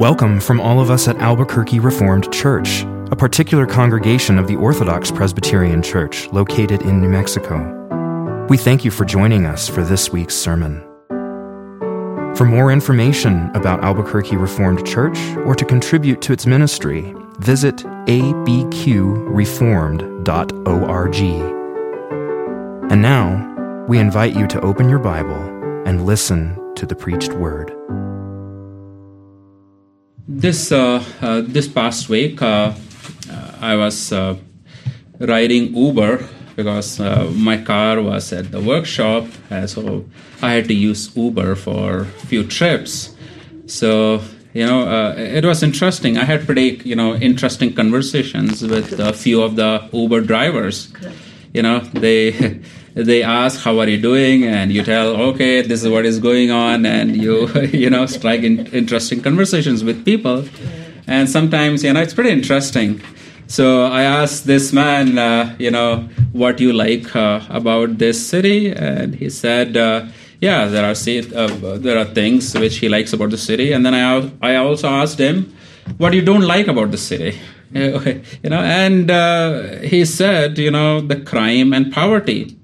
Welcome from all of us at Albuquerque Reformed Church, a particular congregation of the Orthodox Presbyterian Church located in New Mexico. We thank you for joining us for this week's sermon. For more information about Albuquerque Reformed Church or to contribute to its ministry, visit abqreformed.org. And now, we invite you to open your Bible and listen to the preached word. This uh, uh, this past week, uh, I was uh, riding Uber because uh, my car was at the workshop, so I had to use Uber for a few trips. So you know, uh, it was interesting. I had pretty you know interesting conversations with a few of the Uber drivers. You know, they. they ask how are you doing? And you tell okay this is what is going on. And you you know strike in, interesting conversations with people. And sometimes you know it's pretty interesting. So i asked this man uh, you know what you like uh, about this city? And he said uh, yeah there are uh, there are things which he likes about the city. And then i i also asked him what you don't like about the city? You know and uh, he said you know the crime and poverty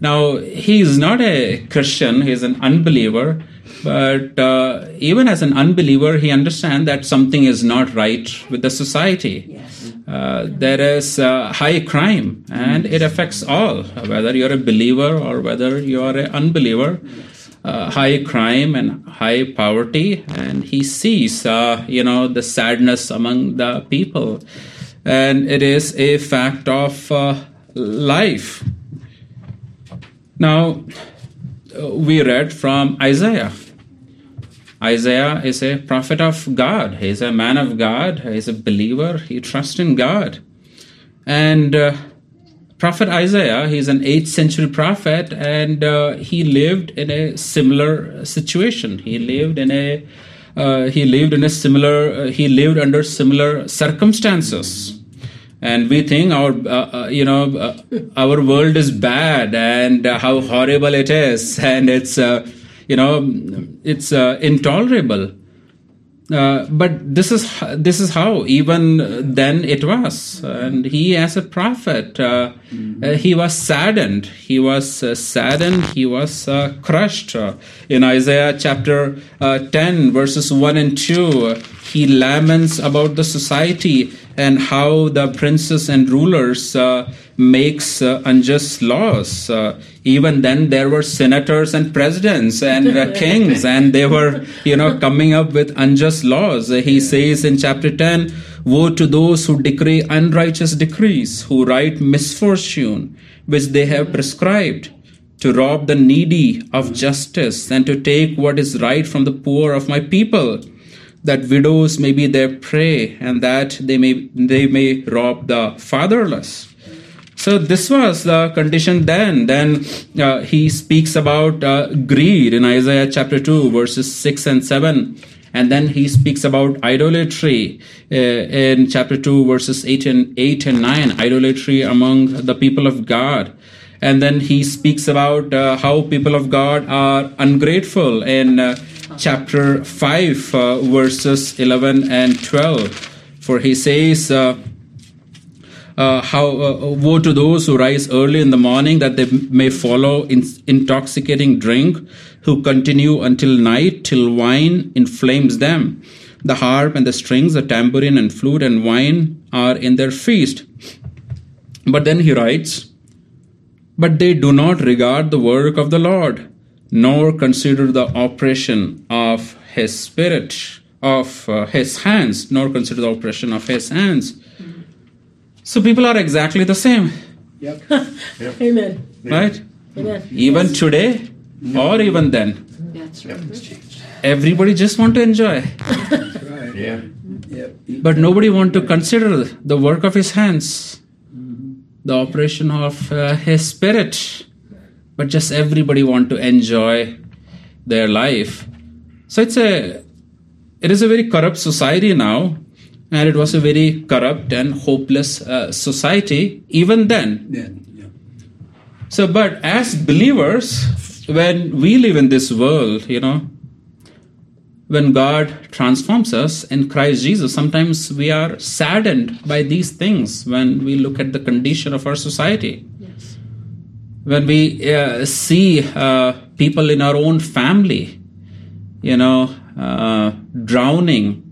now, he is not a Christian, he is an unbeliever, but uh, even as an unbeliever, he understands that something is not right with the society. Yes. Uh, there is uh, high crime, and it affects all, whether you're a believer or whether you are an unbeliever. Uh, high crime and high poverty, and he sees, uh, you know, the sadness among the people, and it is a fact of uh, life. Now, we read from Isaiah. Isaiah is a prophet of God. He's a man of God. He's a believer. He trusts in God. And uh, Prophet Isaiah, he's an 8th century prophet, and uh, he lived in a similar situation. He lived in a uh, he lived in a similar uh, he lived under similar circumstances and we think our uh, uh, you know uh, our world is bad and uh, how horrible it is. And it's uh, you know it's uh, intolerable. But this is this is how even then it was. And he as a prophet mm-hmm. he was saddened. He was saddened. He was crushed. In isaiah chapter 10 verses 1 and 2 he laments about the society and how the princes and rulers uh, makes uh, unjust laws. Uh, even then, there were senators and presidents and uh, kings, and they were, you know, coming up with unjust laws. he says in chapter 10, Woe to those who decree unrighteous decrees, who write misfortune which they have prescribed, to rob the needy of justice, and to take what is right from the poor of my people that widows may be their prey and that they may they may rob the fatherless. So this was the condition then. Then uh, he speaks about uh, greed in isaiah chapter 2 verses 6 and 7 and then he speaks about idolatry uh, in chapter 2 verses 8 and 8 and 9 idolatry among the people of god. And then he speaks about uh, how people of god are ungrateful in chapter 5, uh, verses 11 and 12. For he says, uh, uh, how uh, woe to those who rise early in the morning that they may follow in intoxicating drink who continue until night till wine inflames them. The harp and the strings the tambourine and flute and wine are in their feast. But then he writes but they do not regard the work of the lord nor consider the operation of his spirit, of uh, his hands, nor consider the operation of his hands. Mm-hmm. So people are exactly the same. Yep. yep. Amen. Right? Amen. Even yes. today or even then. That's right. Everybody just want to enjoy. right. Yeah. Yep. But nobody want to consider the work of his hands, mm-hmm. the operation of uh, his spirit but just everybody want to enjoy their life so it's a it is a very corrupt society now and it was a very corrupt and hopeless uh, society even then yeah, yeah. so but as believers when we live in this world you know when God transforms us in Christ Jesus, sometimes we are saddened by these things when we look at the condition of our society. When we uh, see uh, people in our own family, you know, uh, drowning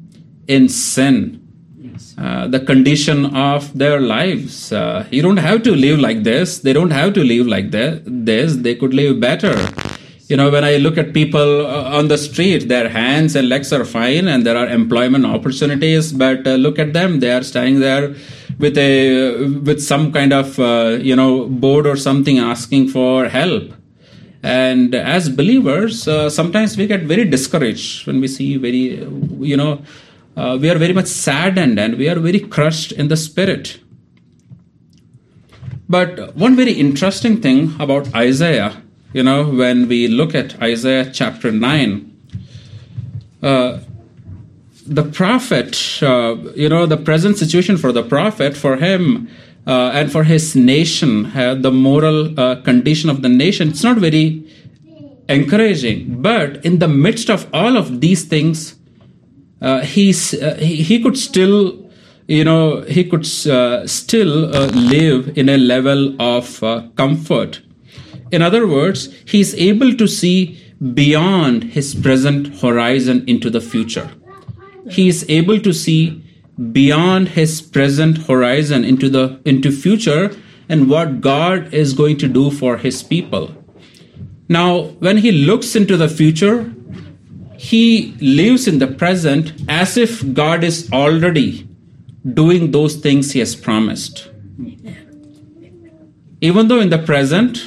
in sin, Yes. uh, the condition of their lives. Uh, you don't have to live like this. They don't have to live like that, this. They could live better. You know, when I look at people uh, on the street, their hands and legs are fine and there are employment opportunities, but uh, look at them. They are standing there with a, with some kind of, uh, you know, board or something asking for help. And as believers, uh, sometimes we get very discouraged when we see very, you know, uh, we are very much saddened and we are very crushed in the spirit. But one very interesting thing about Isaiah, you know, when we look at Isaiah chapter 9, uh, the prophet, uh, you know, the present situation for the prophet, for him, uh, and for his nation, uh, the moral uh, condition of the nation, it's not very encouraging. But in the midst of all of these things, uh, he's uh, he, he could still you know he could still live in a level of comfort in other words he's able to see beyond his present horizon into the future he is able to see beyond his present horizon into the into future and what god is going to do for his people now when he looks into the future he lives in the present as if God is already doing those things he has promised. Even though in the present,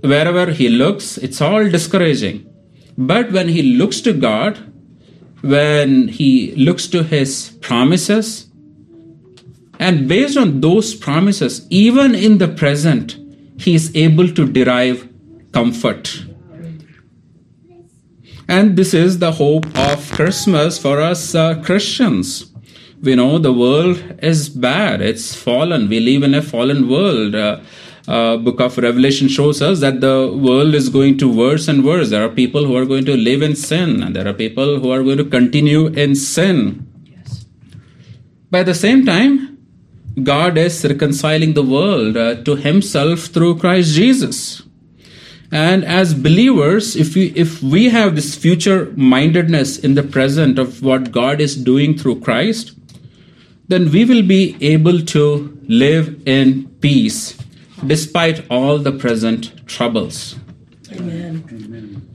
wherever he looks, it's all discouraging. But when he looks to God, when he looks to his promises, and based on those promises, even in the present, he is able to derive comfort. And this is the hope of Christmas for us uh, Christians. We know the world is bad, it's fallen. We live in a fallen world. Uh, uh, book of revelation shows us that the world is going to worse and worse. There are people who are going to live in sin and there are people who are going to continue in sin. Yes. by the same time god is reconciling the world uh, to himself through christ jesus. And as believers if we if we have this future mindedness in the present of what god is doing through christ then we will be able to live in peace despite all the present troubles Amen.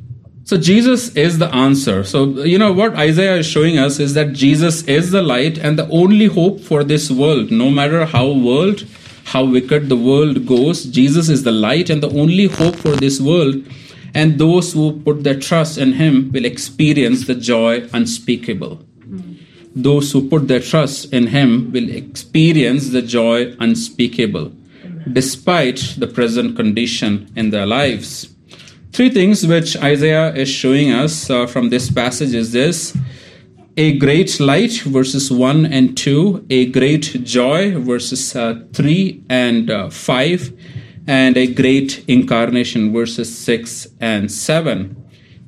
so Jesus is the answer. So, you know, what Isaiah is showing us is that Jesus is the light and the only hope for this world. No matter how world, how wicked the world goes, Jesus is the light and the only hope for this world. And those who put their trust in him will experience the joy unspeakable. Those who put their trust in him will experience the joy unspeakable, despite the present condition in their lives. Three things which Isaiah is showing us uh, from this passage is this a great light, verses 1 and 2, a great joy, verses uh, 3 and uh, 5, and a great incarnation, verses 6 and 7.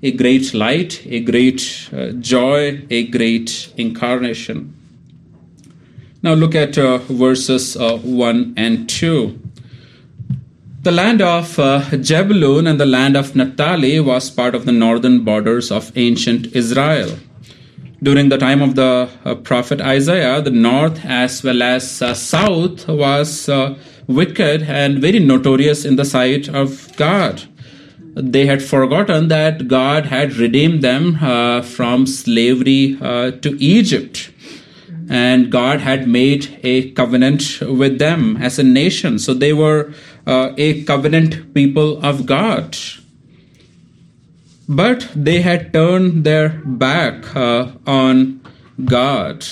A great light, a great uh, joy, a great incarnation. Now look at uh, verses uh, 1 and 2. The land of uh, Jebulun and the land of Naphtali was part of the northern borders of ancient Israel. During the time of the uh, prophet Isaiah, the north as well as uh, south was uh, wicked and very notorious in the sight of God. They had forgotten that God had redeemed them uh, from slavery uh, to Egypt and God had made a covenant with them as a nation. So they were uh, a covenant people of God. But they had turned their back uh, on God,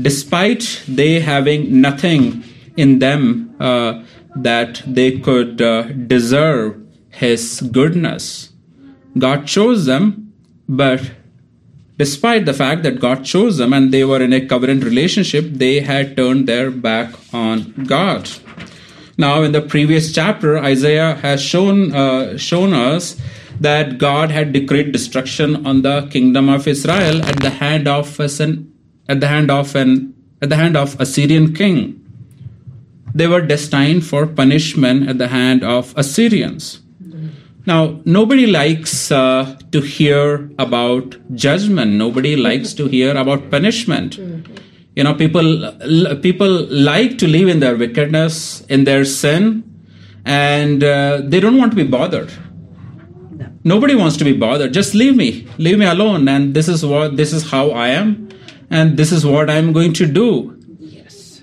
despite they having nothing in them uh, that they could uh, deserve His goodness. God chose them, but despite the fact that God chose them and they were in a covenant relationship, they had turned their back on God. Now, in the previous chapter, Isaiah has shown uh, shown us that God had decreed destruction on the kingdom of Israel at the hand of an at the hand of an at the hand of Assyrian king. They were destined for punishment at the hand of Assyrians. Now, nobody likes uh, to hear about judgment. Nobody likes to hear about punishment. You know, people people like to live in their wickedness, in their sin, and uh, they don't want to be bothered. Nobody wants to be bothered. Just leave me, leave me alone. And this is what this is how I am, and this is what I'm going to do. Yes.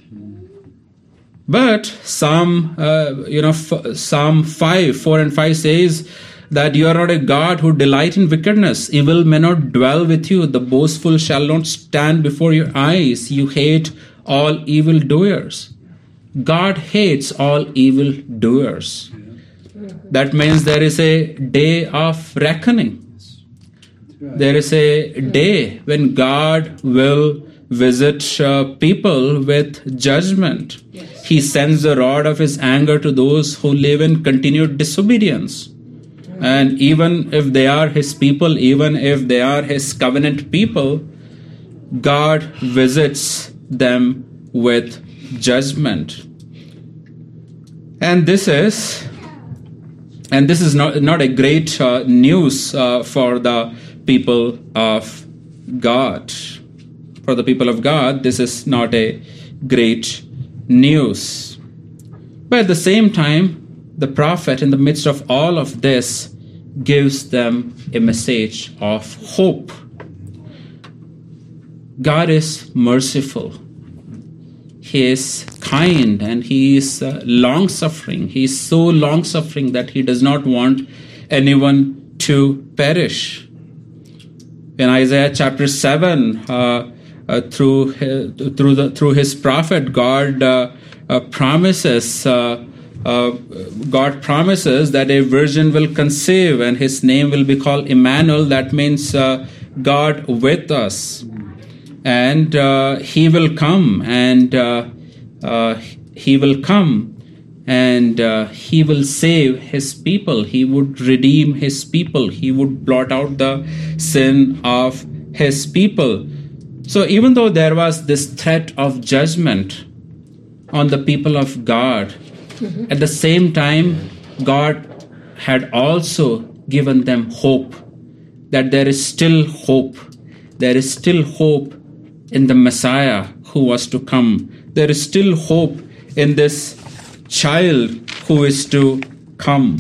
But Psalm, uh, you know, f- Psalm five, four and five says that you are not a God who delight in wickedness. Evil may not dwell with you. The boastful shall not stand before your eyes. You hate all evil doers. God hates all evil doers. That means there is a day of reckoning. There is a day when God will visit uh, people with judgment. He sends the rod of his anger to those who live in continued disobedience. And even if they are his people, even if they are his covenant people, God visits them with judgment. And this is and this is not, not a great uh, news uh, for the people of God. For the people of God, this is not a great news. But at the same time, the prophet, in the midst of all of this, gives them a message of hope. God is merciful. He is kind and he is uh, long suffering. He is so long suffering that he does not want anyone to perish. In Isaiah chapter 7, uh, uh, through, his, through, the, through his prophet, God uh, uh, promises. Uh, God promises that a virgin will conceive and his name will be called Emmanuel. That means God with us. And uh, he will come and uh, uh, he will come and uh, he will save his people. He would redeem his people. He would blot out the sin of his people. So even though there was this threat of judgment on the people of god mm-hmm. at the same time god had also given them hope that there is still hope there is still hope in the Messiah who was to come. There is still hope in this child who is to come.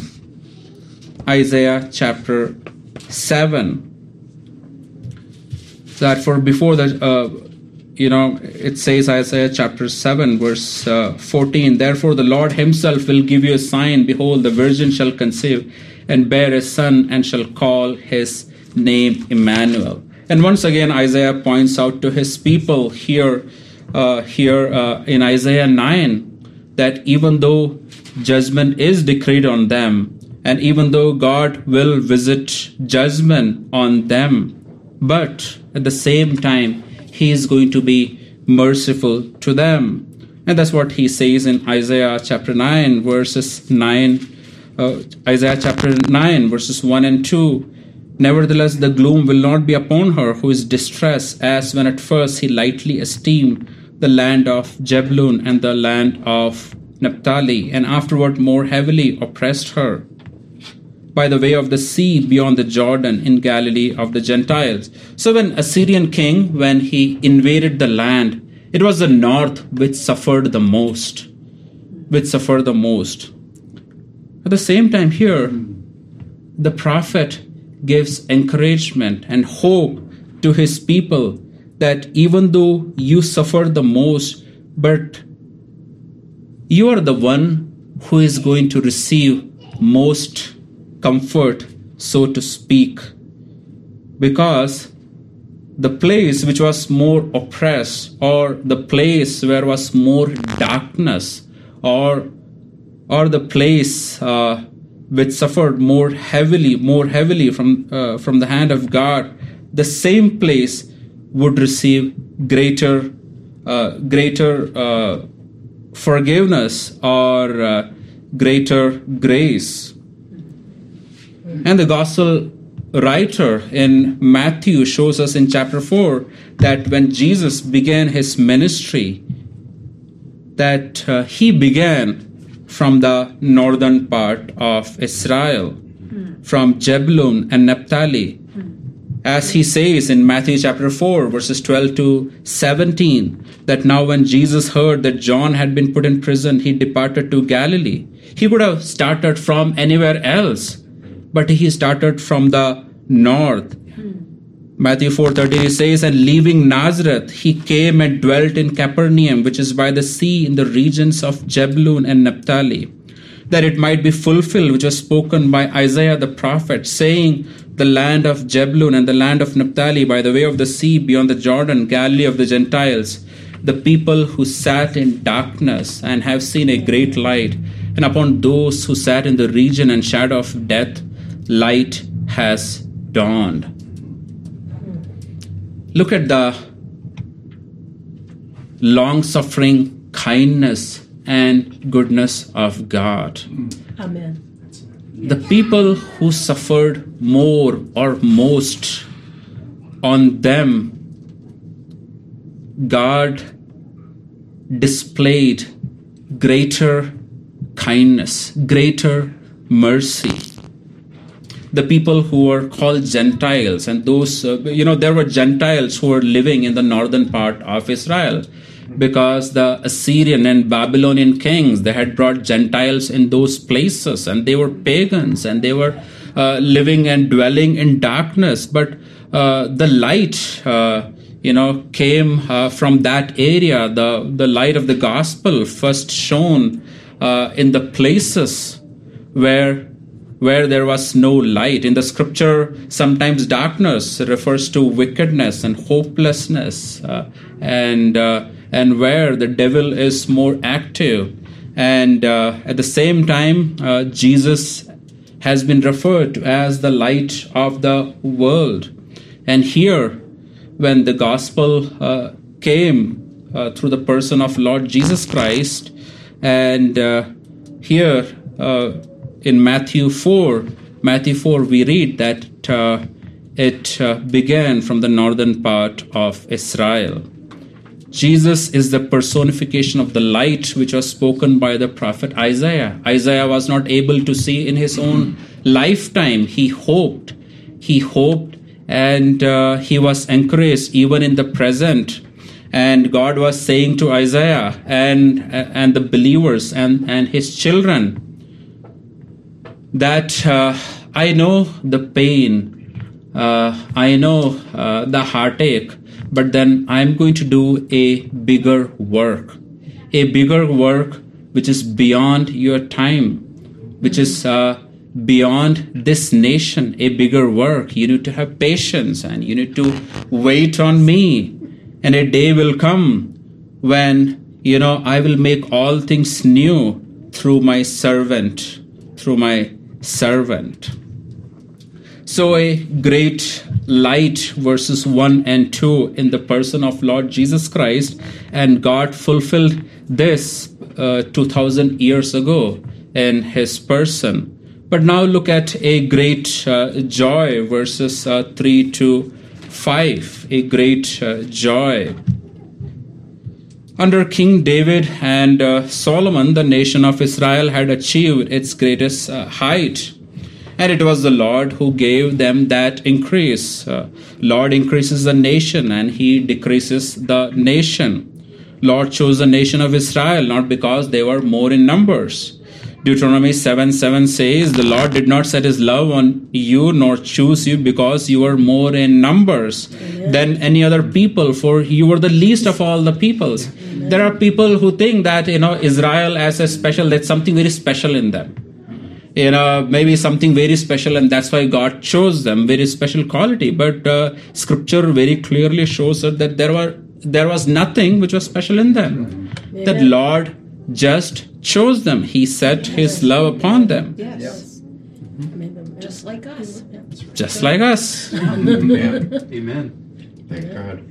Isaiah chapter 7. That for before the, uh, you know, it says Isaiah chapter 7, verse uh, 14 Therefore the Lord himself will give you a sign. Behold, the virgin shall conceive and bear a son and shall call his name Emmanuel. And once again, Isaiah points out to his people here, uh, here uh, in Isaiah 9, that even though judgment is decreed on them, and even though God will visit judgment on them, but at the same time, He is going to be merciful to them. And that's what He says in Isaiah chapter 9, verses 9. Uh, Isaiah chapter 9, verses 1 and 2 Nevertheless, the gloom will not be upon her who is distressed, as when at first he lightly esteemed the land of Jebulun and the land of Naphtali, and afterward more heavily oppressed her by the way of the sea beyond the Jordan in Galilee of the Gentiles. So when Assyrian king, when he invaded the land, it was the north which suffered the most, which suffered the most. At the same time here, the prophet gives encouragement and hope to his people that even though you suffer the most, but you are the one who is going to receive most comfort, so to speak. Because the place which was more oppressed, or the place where was more darkness, or or the place uh, which suffered more heavily, more heavily from, uh, from the hand of God, the same place would receive greater, uh, greater uh, forgiveness or uh, greater grace. And the gospel writer in Matthew shows us in chapter 4 that when Jesus began his ministry, that uh, he began from the northern part of Israel, from Jebulun and Naphtali. As he says in Matthew chapter 4, verses 12 to 17, that now when Jesus heard that John had been put in prison, he departed to Galilee. He could have started from anywhere else, but he started from the north. Matthew 4:30 says, And leaving Nazareth, he came and dwelt in Capernaum, which is by the sea in the regions of Jebulun and Naphtali, that it might be fulfilled, which was spoken by Isaiah the prophet, saying, The land of Jebulun and the land of Naphtali by the way of the sea beyond the Jordan, Galilee of the Gentiles, the people who sat in darkness and have seen a great light, and upon those who sat in the region and shadow of death, light has dawned. Look at the long suffering kindness and goodness of God. Amen. The people who suffered more or most on them, God displayed greater kindness, greater mercy the people who were called Gentiles, and those, uh, you know, there were Gentiles who were living in the northern part of Israel because the Assyrian and Babylonian kings they had brought Gentiles in those places, and they were pagans, and they were uh, living and dwelling in darkness. But uh, the light, uh, you know, came uh, from that area. The the light of the gospel first shone uh, in the places where where there was no light. In the scripture, sometimes darkness refers to wickedness and hopelessness, uh, and uh, and where the devil is more active. And uh, at the same time, uh, Jesus has been referred to as the light of the world. And here, when the gospel uh, came uh, through the person of Lord Jesus Christ, and here in Matthew 4, Matthew 4, we read that uh, it uh, began from the northern part of Israel. Jesus is the personification of the light which was spoken by the prophet Isaiah. Isaiah was not able to see in his own lifetime. He hoped, he hoped, and uh, he was encouraged even in the present. And God was saying to Isaiah and and the believers and, and his children that uh, I know the pain, uh, I know uh, the heartache, but then I'm going to do a bigger work, a bigger work which is beyond your time, which is uh, beyond this nation, a bigger work. You need to have patience and you need to wait on me. And a day will come when, you know, I will make all things new through my servant, through my servant. So, a great light, verses 1 and 2, in the person of Lord Jesus Christ, and God fulfilled this uh, 2000 years ago in his person. But now look at a great uh, joy, verses uh, 3 to 5. A great uh, joy. Under King David and uh, Solomon, the nation of Israel had achieved its greatest uh, height. And it was the Lord who gave them that increase. Uh, Lord increases the nation and he decreases the nation. Lord chose the nation of Israel not because they were more in numbers, Deuteronomy 7 7 says, The Lord did not set his love on you nor choose you because you were more in numbers Amen. than any other people, for you were the least of all the peoples. Amen. There are people who think that, you know, Israel as a special, that's something very special in them. You know, maybe something very special, and that's why God chose them, very special quality. But uh, scripture very clearly shows that there were there was nothing which was special in them. Amen. That Lord just chose them. He set his love upon them. Yes. Just like us. Just like us. Amen. Amen. Thank God.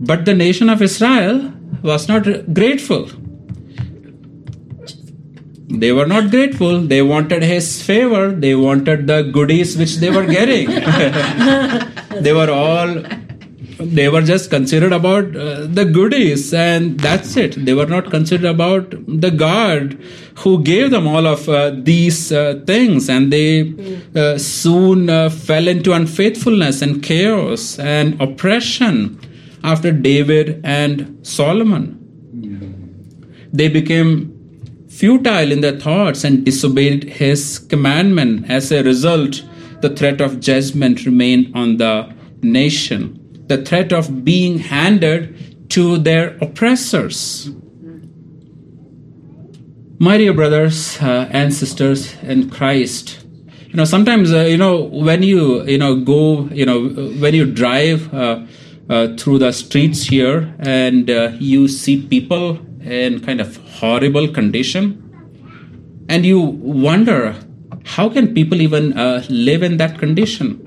But the nation of Israel was not grateful. They were not grateful. They wanted his favor. They wanted the goodies which they were getting. they were all they were just considered about uh, the goodies and that's it. They were not considered about the god who gave them all of uh, these uh, things and they uh, soon uh, fell into unfaithfulness and chaos and oppression after david and solomon. They became futile in their thoughts and disobeyed his commandment. As a result the threat of judgment remained on the nation the threat of being handed to their oppressors. My dear brothers uh, and sisters in Christ, you know, sometimes, uh, you know, when you, you know, go, you know, when you drive uh, uh through the streets here and uh, you see people in kind of horrible condition, and you wonder, how can people even uh, live in that condition?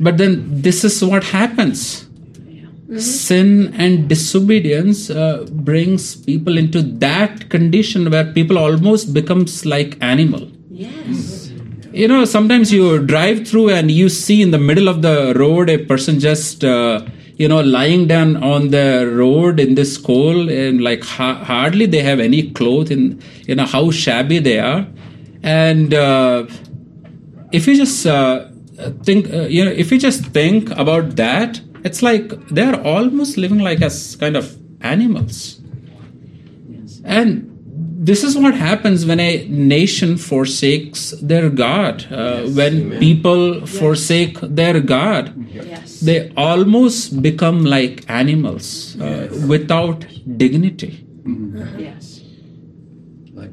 But then this is what happens. Mm-hmm. Sin and disobedience uh, brings people into that condition where people almost becomes like animal. Yes. You know, sometimes you drive through and you see in the middle of the road a person just uh, you know lying down on the road in this cold and like ha- hardly they have any clothes in you know how shabby they are and uh, if you just uh, think uh, you know if you just think about that it's like they're almost living like as kind of animals yes. and this is what happens when a nation forsakes their god uh, yes. when Amen. people yes. forsake their god yes. they almost become like animals uh, without dignity mm-hmm. yes like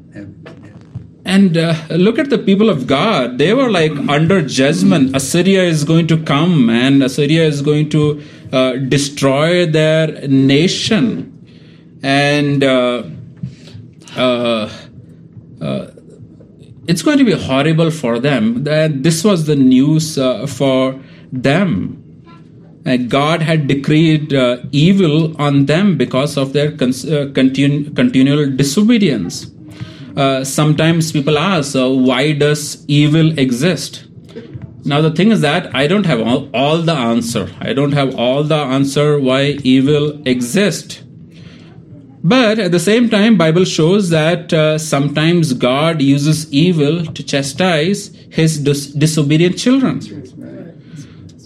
and uh, look at the people of God. They were like under judgment. Assyria is going to come and Assyria is going to uh, destroy their nation. And uh, uh, uh it's going to be horrible for them. This was the news uh, for them. And God had decreed evil on them because of their con- continu- continual disobedience. Uh, sometimes people ask, uh, why does evil exist? Now the thing is that I don't have all, all the answer. I don't have all the answer why evil exists. But at the same time, Bible shows that uh, sometimes God uses evil to chastise His dis- disobedient children.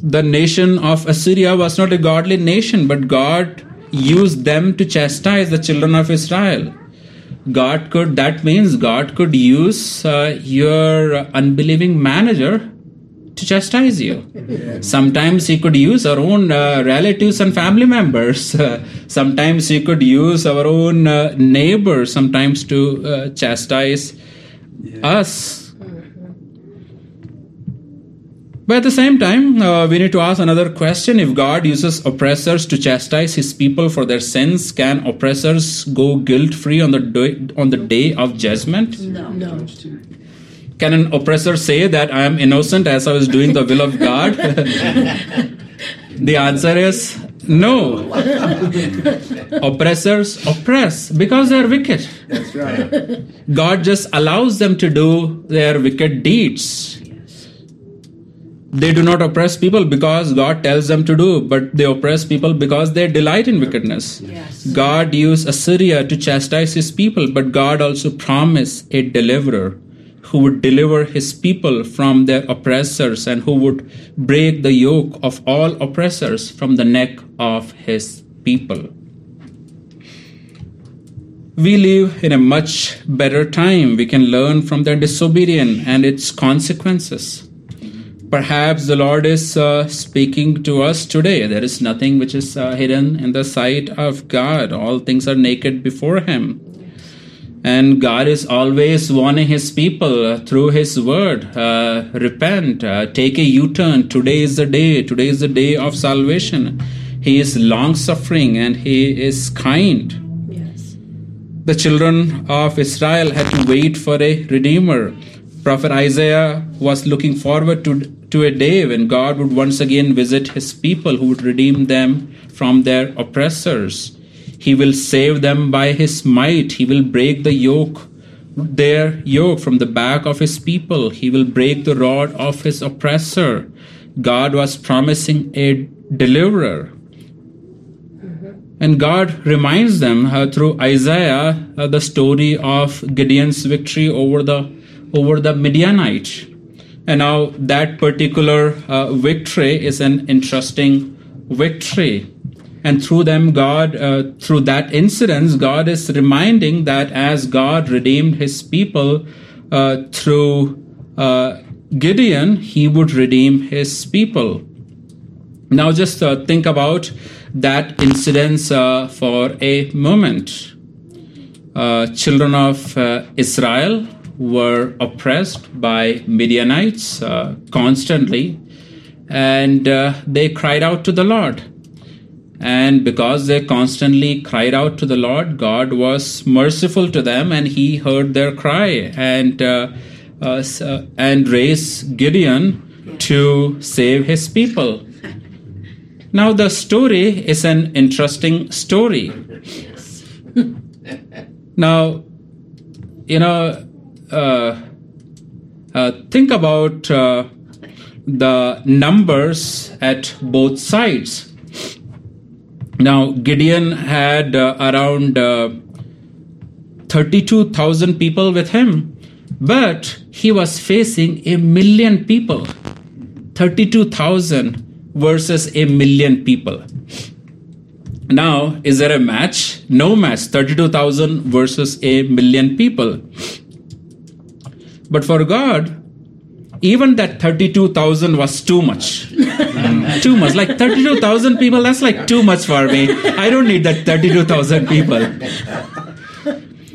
The nation of Assyria was not a godly nation, but God used them to chastise the children of Israel. God could, that means God could use uh, your unbelieving manager to chastise you. Sometimes he could use our own uh, relatives and family members. Uh, sometimes he could use our own uh, neighbors sometimes to uh, chastise yeah. us. But at the same time, uh, we need to ask another question. If God uses oppressors to chastise his people for their sins, can oppressors go guilt free on the day, on the day of judgment? No. no. Can an oppressor say that I am innocent as I was doing the will of God? the answer is no. Oppressors oppress because they are wicked. That's right. God just allows them to do their wicked deeds they do not oppress people because God tells them to do, but they oppress people because they delight in wickedness. Yes. God used Assyria to chastise his people, but God also promised a deliverer who would deliver his people from their oppressors and who would break the yoke of all oppressors from the neck of his people. We live in a much better time. We can learn from their disobedience and its consequences perhaps the Lord is uh, speaking to us today. There is nothing which is uh, hidden in the sight of God, all things are naked before Him. And God is always warning His people uh, through His word uh, repent, uh, take a U turn. Today is the day, today is the day of salvation. He is long suffering and He is kind. The children of Israel had to wait for a Redeemer Prophet Isaiah was looking forward to, to a day when God would once again visit his people who would redeem them from their oppressors. He will save them by his might. He will break the yoke their yoke from the back of his people. He will break the rod of his oppressor. God was promising a deliverer. And God reminds them uh, through Isaiah uh, the story of Gideon's victory over the over the Midianite. And now that particular uh, victory is an interesting victory. And through them, God, uh, through that incident, God is reminding that as God redeemed his people uh, through uh, Gideon, he would redeem his people. Now, just uh, think about that incident uh, for a moment. Children of Israel were oppressed by Midianites uh, constantly, and uh, they cried out to the Lord. And because they constantly cried out to the Lord, God was merciful to them, and He heard their cry and and raised Gideon to save His people. Now, the story is an interesting story. now, you know, uh, uh, think about uh, the numbers at both sides. Now, Gideon had uh, around uh, 32,000 people with him, but he was facing a million people. 32,000 versus a million people. Now, is there a match? No match. 32,000 versus a million people. But for God, even that 32,000 was too much. too much. Like 32,000 people, that's like too much for me. I don't need that 32,000 people.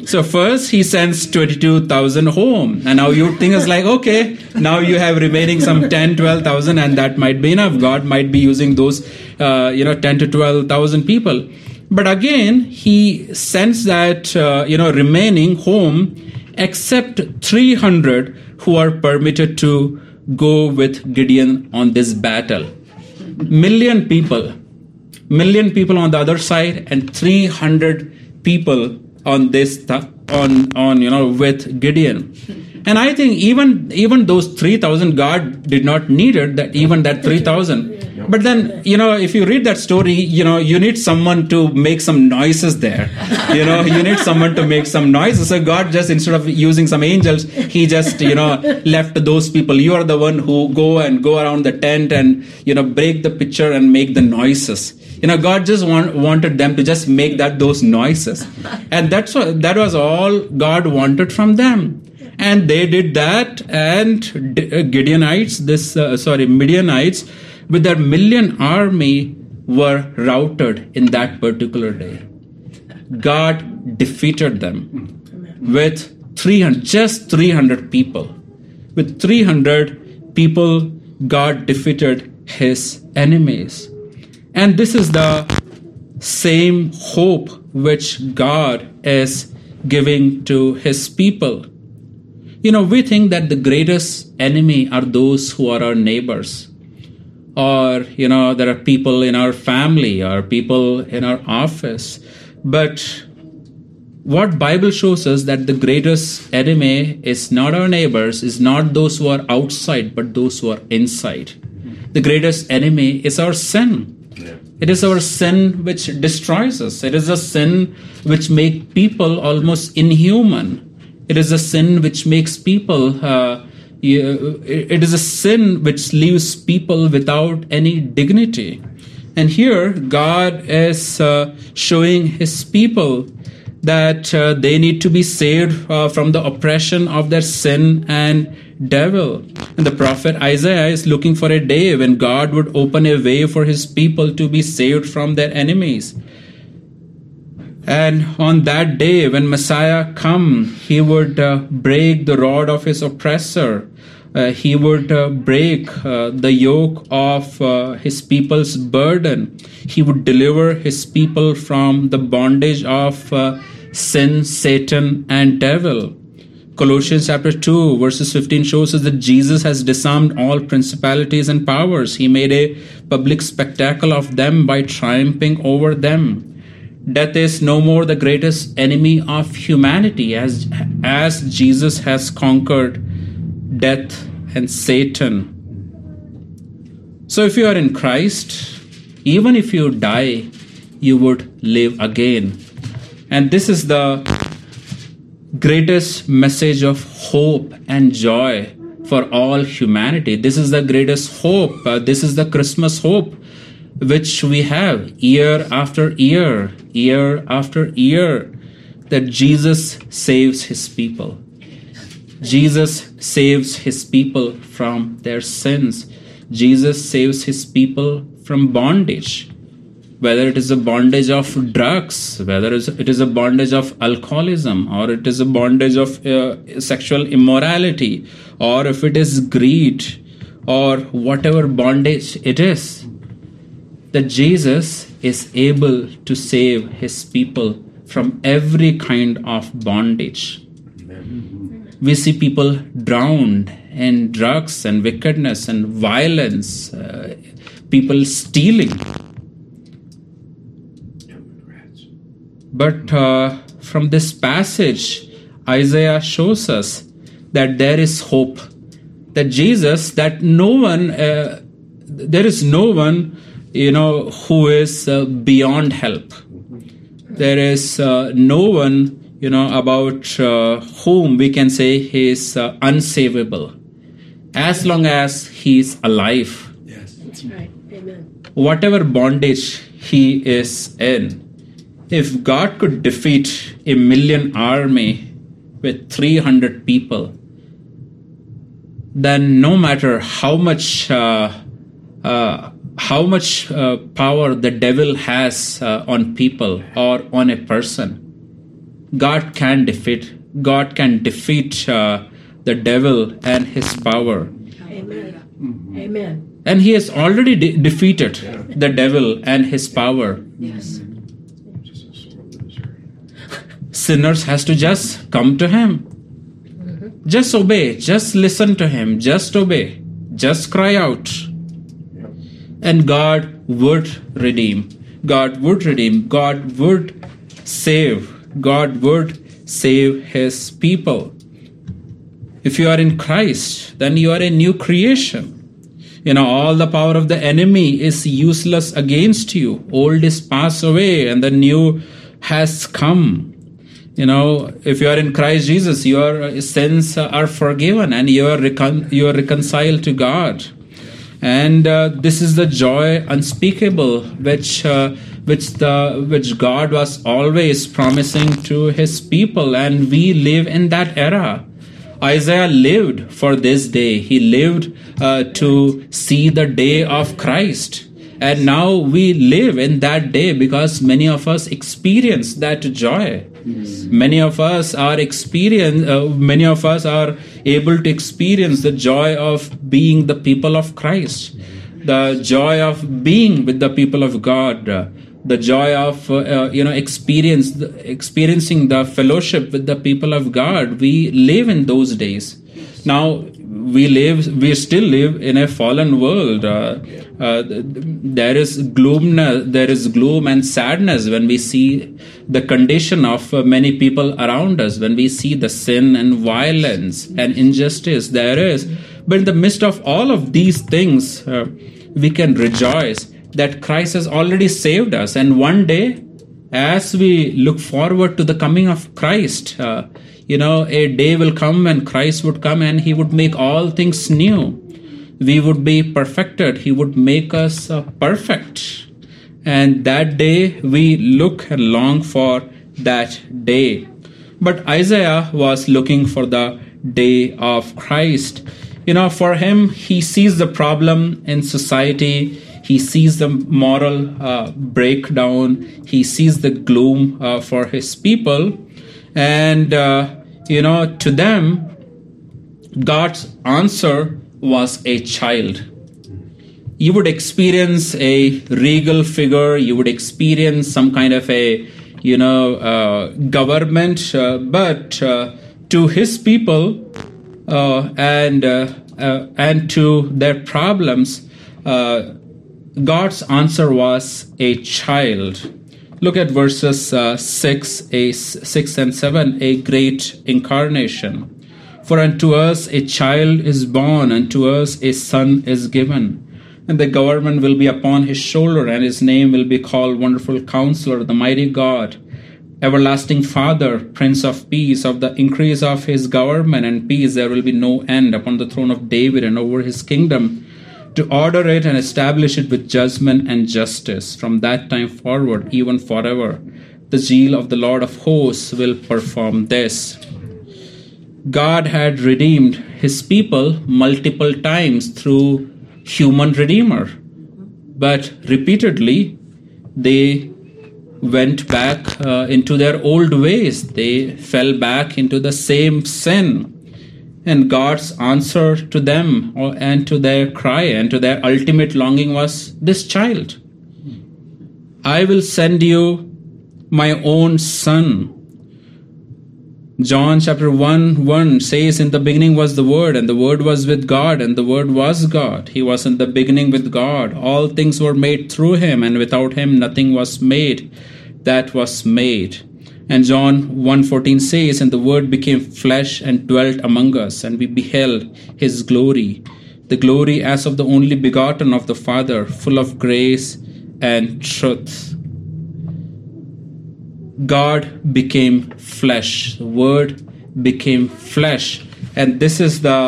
So first he sends 22,000 home. And now your thing is like, okay, now you have remaining some 10, 12,000 and that might be enough. God might be using those, uh, you know, 10 to 12,000 people. But again, he sends that, uh, you know, remaining home except 300 who are permitted to go with Gideon on this battle. Million people, million people on the other side and 300 people on this th- on on you know with Gideon. And I think even even those three thousand God did not need it that even that three thousand. But then you know if you read that story, you know you need someone to make some noises there. You know you need someone to make some noises. So God just instead of using some angels, He just you know left those people. You are the one who go and go around the tent and you know break the picture and make the noises you know god just want, wanted them to just make that those noises and that's what that was all god wanted from them and they did that and gideonites this uh, sorry midianites with their million army were routed in that particular day god defeated them with 300 just 300 people with 300 people god defeated his enemies and this is the same hope which God is giving to his people. You know, we think that the greatest enemy are those who are our neighbors. Or, you know, there are people in our family or people in our office. But what Bible shows us that the greatest enemy is not our neighbors, is not those who are outside, but those who are inside. The greatest enemy is our sin it is our sin which destroys us. It is a sin which makes people almost inhuman. It is a sin which makes people, uh, it is a sin which leaves people without any dignity. And here, God is uh, showing His people that uh, they need to be saved uh, from the oppression of their sin and devil. And the prophet Isaiah is looking for a day when God would open a way for his people to be saved from their enemies. And on that day, when Messiah come, he would uh, break the rod of his oppressor. Uh, he would uh, break uh, the yoke of uh, his people's burden. He would deliver his people from the bondage of uh, sin, Satan, and devil. Colossians chapter 2, verses 15 shows us that Jesus has disarmed all principalities and powers. He made a public spectacle of them by triumphing over them. Death is no more the greatest enemy of humanity as, as Jesus has conquered death and Satan. So, if you are in Christ, even if you die, you would live again. And this is the greatest message of hope and joy for all humanity. This is the greatest hope. Uh, this is the Christmas hope which we have year after year, year after year, that Jesus saves his people. Jesus saves his people from their sins. Jesus saves his people from bondage whether it is a bondage of drugs, whether it is a bondage of alcoholism, or it is a bondage of uh, sexual immorality, or if it is greed, or whatever bondage it is, that Jesus is able to save his people from every kind of bondage. We see people drowned in drugs and wickedness and violence, uh, people stealing But uh, from this passage, Isaiah shows us that there is hope. That Jesus, that no one, uh, there is no one, you know, who is uh, beyond help. There is uh, no one, you know, about uh, whom we can say he is uh, unsavable. As long as he is alive. Yes. That's right. Amen. Whatever bondage he is in, if God could defeat a million army with 300 people, then no matter how much uh, uh, how much uh, power the devil has uh, on people or on a person, God can defeat. God can defeat uh, the devil and his power, Amen. Amen. and He has already de- defeated the devil and his power. Yes. sinners has to just come to him just obey just listen to him just obey just cry out and god would redeem. God would redeem. God would save. God would save his people. If you are in christ then you are a new creation. You know all the power of the enemy is useless against you. Old is passed away and the new has come. You know if you are in christ jesus your sins are forgiven and you are recon- you are reconciled to god and uh, this is the joy unspeakable which uh, which the which god was always promising to his people. And we live in that era. Isaiah lived for this day. He lived uh, to see the day of christ and now we live in that day because many of us experience that joy. Many of us are experience uh, many of us are able to experience the joy of being the people of christ. The joy of being with the people of god. The joy of uh, uh, you know experience experiencing the fellowship with the people of god. We live in those days. Now we live we still live in a fallen world. Uh, uh, there is gloom there is gloom and sadness when we see the condition of uh, many people around us when we see the sin and violence and injustice there is. But in the midst of all of these things uh, we can rejoice that christ has already saved us. And one day as we look forward to the coming of christ uh, you know, a day will come when Christ would come and he would make all things new. We would be perfected. He would make us uh, perfect. And that day we look and long for that day. But Isaiah was looking for the day of Christ. You know, for him, he sees the problem in society. He sees the moral uh, breakdown. He sees the gloom uh, for his people. And uh, you know, to them, God's answer was a child. You would experience a regal figure, you would experience some kind of a, you know, uh, government, uh, but uh, to his people uh, and uh, uh, and to their problems, God's answer was a child. Look at verses uh, 6, a, 6 and 7, a great incarnation. For unto us a child is born, unto us a son is given. And the government will be upon his shoulder, and his name will be called Wonderful Counselor, the Mighty God, Everlasting Father, Prince of Peace. Of the increase of his government and peace there will be no end upon the throne of David and over his kingdom to order it and establish it with judgment and justice from that time forward, even forever. The zeal of the Lord of hosts will perform this. God had redeemed his people multiple times through human redeemer, but repeatedly they went back uh, into their old ways. They fell back into the same sin and God's answer to them and to their cry and to their ultimate longing was this child. I will send you my own son. John chapter 1 1 says, In the beginning was the Word, and the Word was with God, and the Word was God. He was in the beginning with God. All things were made through him, and without him nothing was made that was made. And John 1:14 says, "And the word became flesh and dwelt among us, and we beheld his glory, the glory as of the only begotten of the Father, full of grace and truth." God became flesh. The word became flesh. And this is the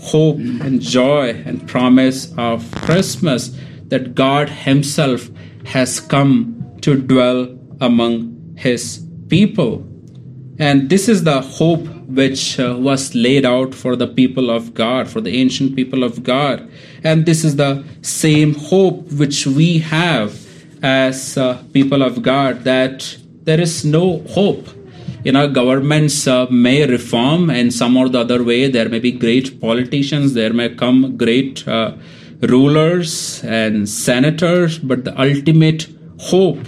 hope and joy and promise of Christmas that God Himself has come to dwell among His people. And this is the hope which uh, was laid out for the people of God, for the ancient people of God. And this is the same hope which we have as uh, people of God that there is no hope. You know, governments uh, may reform in some or the other way. There may be great politicians, there may come great uh, rulers and senators, but the ultimate hope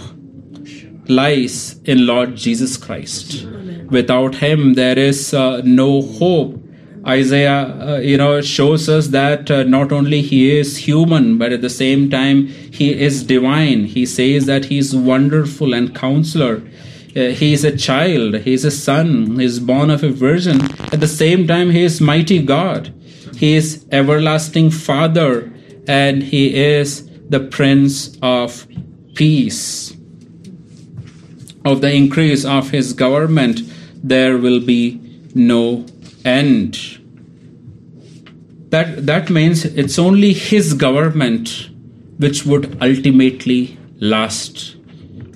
lies in Lord Jesus Christ. Amen. Without him, there is uh, no hope. Isaiah, uh, you know, shows us that uh, not only he is human, but at the same time he is divine. He says that he is wonderful and counselor. Uh, he is a child. He is a son. He is born of a virgin. At the same time, he is mighty God. He is everlasting Father, and he is the Prince of Peace of the increase of his government, there will be no end. That, that means it's only his government which would ultimately last.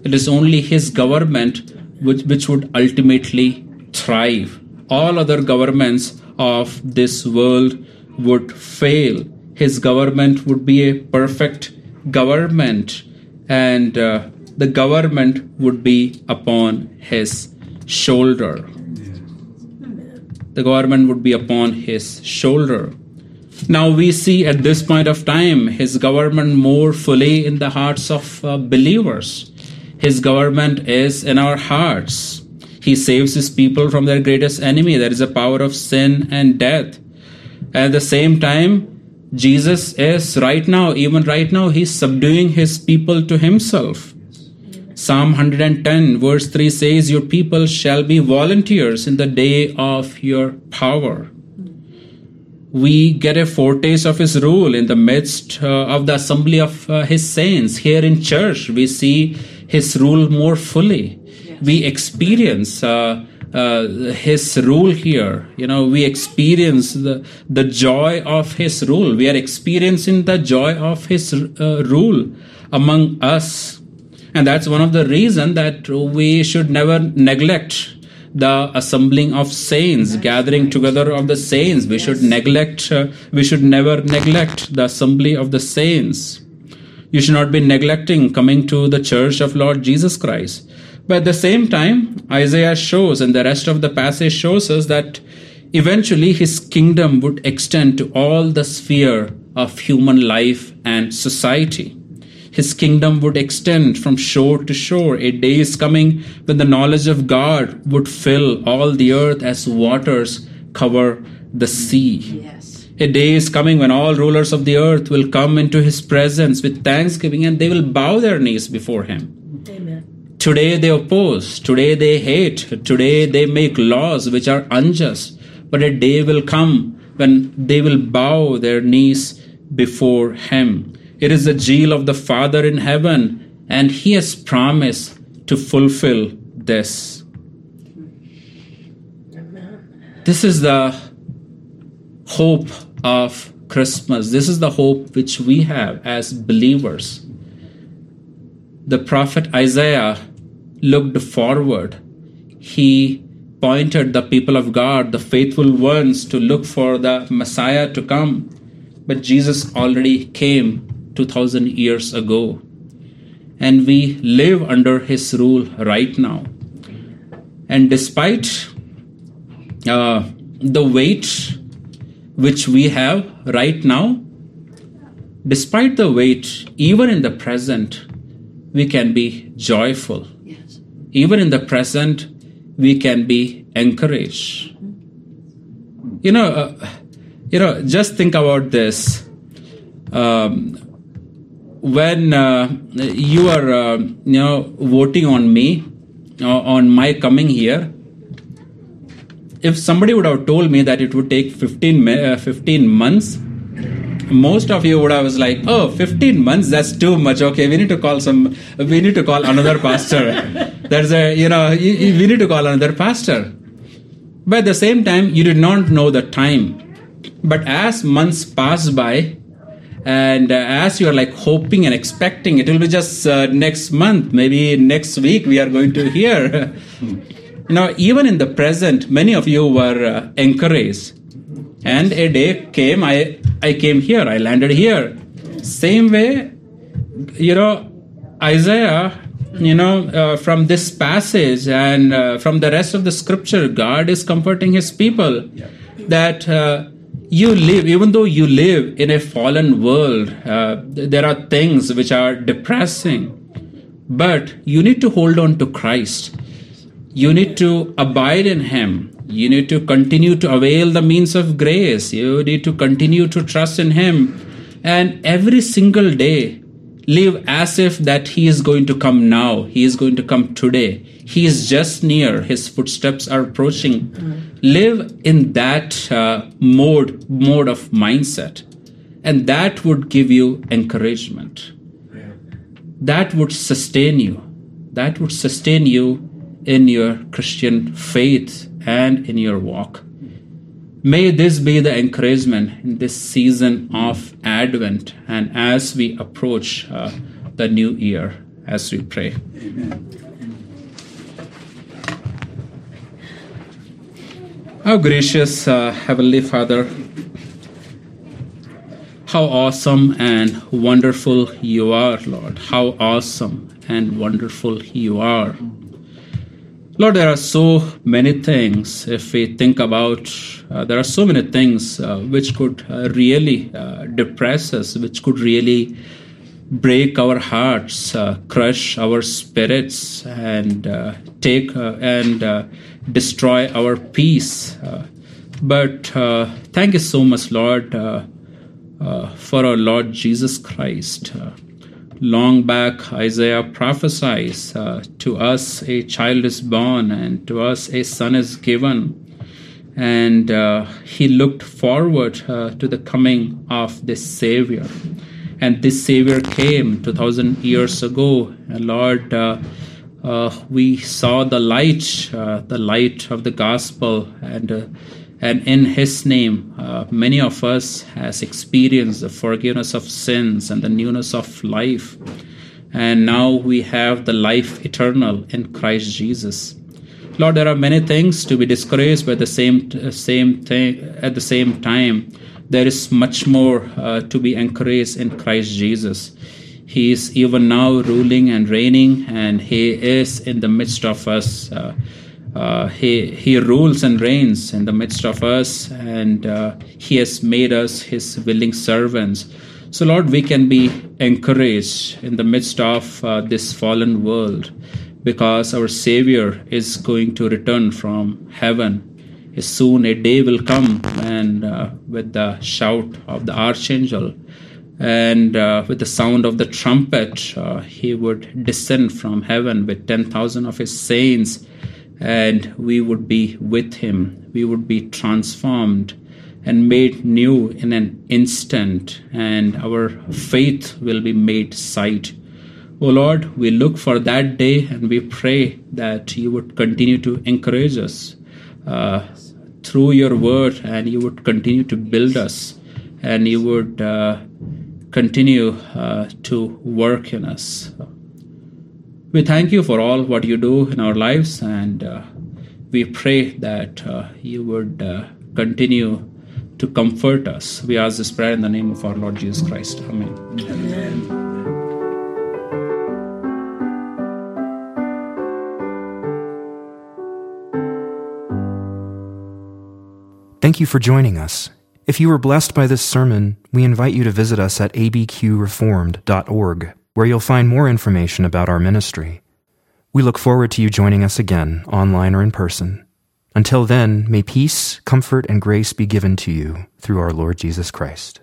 It is only his government which, which would ultimately thrive. All other governments of this world would fail. His government would be a perfect government, and uh, the government would be upon his shoulder. The government would be upon his shoulder. Now we see at this point of time his government more fully in the hearts of uh, believers. His government is in our hearts. He saves his people from their greatest enemy, that is the power of sin and death. At the same time, Jesus is right now, even right now, he's subduing his people to himself. Psalm 110, verse 3 says, Your people shall be volunteers in the day of your power. We get a foretaste of his rule in the midst uh, of the assembly of uh, his saints. Here in church, we see his rule more fully. Yes. We experience uh, uh, his rule here. You know, we experience the, the joy of his rule. We are experiencing the joy of his uh, rule among us and that's one of the reasons that we should never neglect the assembling of saints gathering together of the saints. We yes. should neglect uh, we should never neglect the assembly of the saints. You should not be neglecting coming to the church of lord jesus christ. But at the same time isaiah shows and the rest of the passage shows us that eventually his kingdom would extend to all the sphere of human life and society his kingdom would extend from shore to shore. A day is coming when the knowledge of God would fill all the earth as waters cover the sea. Yes. A day is coming when all rulers of the earth will come into his presence with thanksgiving and they will bow their knees before him. Amen. Today they oppose, today they hate, today they make laws which are unjust. But a day will come when they will bow their knees before Him. It is the zeal of the Father in heaven, and He has promised to fulfill this. This is the hope of Christmas. This is the hope which we have as believers. The prophet Isaiah looked forward. He pointed the people of God, the faithful ones, to look for the Messiah to come. But Jesus already came 2000 years ago. And we live under his rule right now. And despite uh, the wait which we have right now, despite the wait, even in the present, we can be joyful. Yes. Even in the present, we can be encouraged. You know, uh, you know. Just think about this. Um, when uh, you are, uh, you know, voting on me, uh, on my coming here, if somebody would have told me that it would take 15, uh, 15 months, most of you would have was like, oh, 15 months, that's too much. Okay, we need to call some, we need to call another pastor. There's a, you know, we need to call another pastor. But at the same time, you did not know the time. But as months pass by, and uh, as you are like hoping and expecting, it will be just uh, next month, maybe next week, we are going to hear. you know, even in the present, many of you were uh, encouraged. And a day came, I, I came here, I landed here. Same way, you know, Isaiah, you know, uh, from this passage and uh, from the rest of the scripture, God is comforting his people that uh, you live, even though you live in a fallen world, uh, there are things which are depressing, but you need to hold on to Christ. You need to abide in Him. You need to continue to avail the means of grace. You need to continue to trust in Him. And every single day, live as if that He is going to come now. He is going to come today. He is just near. His footsteps are approaching. Live in that uh, mode, mode of mindset. And that would give you encouragement that would sustain you. That would sustain you in your Christian faith and in your walk. May this be the encouragement in this season of Advent and as we approach uh, the new year, as we pray. Amen. Our gracious uh, Heavenly Father, how awesome and wonderful you are, Lord. How awesome and wonderful you are. Lord, there are so many things, if we think about, uh, there are so many things uh, which could uh, really uh, depress us, which could really break our hearts, uh, crush our spirits, and uh, take and destroy our peace. But thank you so much, Lord, for our Lord Jesus Christ. Long back, Isaiah prophesies uh, to us a child is born, and to us a son is given. And uh, he looked forward uh, to the coming of this Savior. And this savior came 2000 years ago. And lord uh, uh, we saw the light uh, the light of the gospel. And and in his name uh, many of us has experienced the forgiveness of sins and the newness of life and now we have the life eternal in christ jesus lord there are many things to be discouraged at the same same thing at the same time there is much more uh, to be encouraged in Christ Jesus. He is even now ruling and reigning, and He is in the midst of us. Uh, uh, he, he rules and reigns in the midst of us, and uh, He has made us His willing servants. So, Lord, we can be encouraged in the midst of uh, this fallen world because our Savior is going to return from heaven soon a day will come and uh, with the shout of the archangel And uh, with the sound of the trumpet, uh, he would descend from heaven with 10,000 of his saints, and we would be with him. We would be transformed and made new in an instant, and our faith will be made sight. O Lord, we look for that day and we pray that you would continue to encourage us uh, through your word and you would continue to build us and you would uh, continue uh, to work in us. We thank you for all what you do in our lives and uh, we pray that uh, you would uh, continue to comfort us. We ask this prayer in the name of our Lord Jesus Christ. Amen. Amen. Thank you for joining us. If you were blessed by this sermon, we invite you to visit us at abqreformed.org, where you'll find more information about our ministry. We look forward to you joining us again, online or in person. Until then, may peace, comfort, and grace be given to you through our Lord Jesus Christ.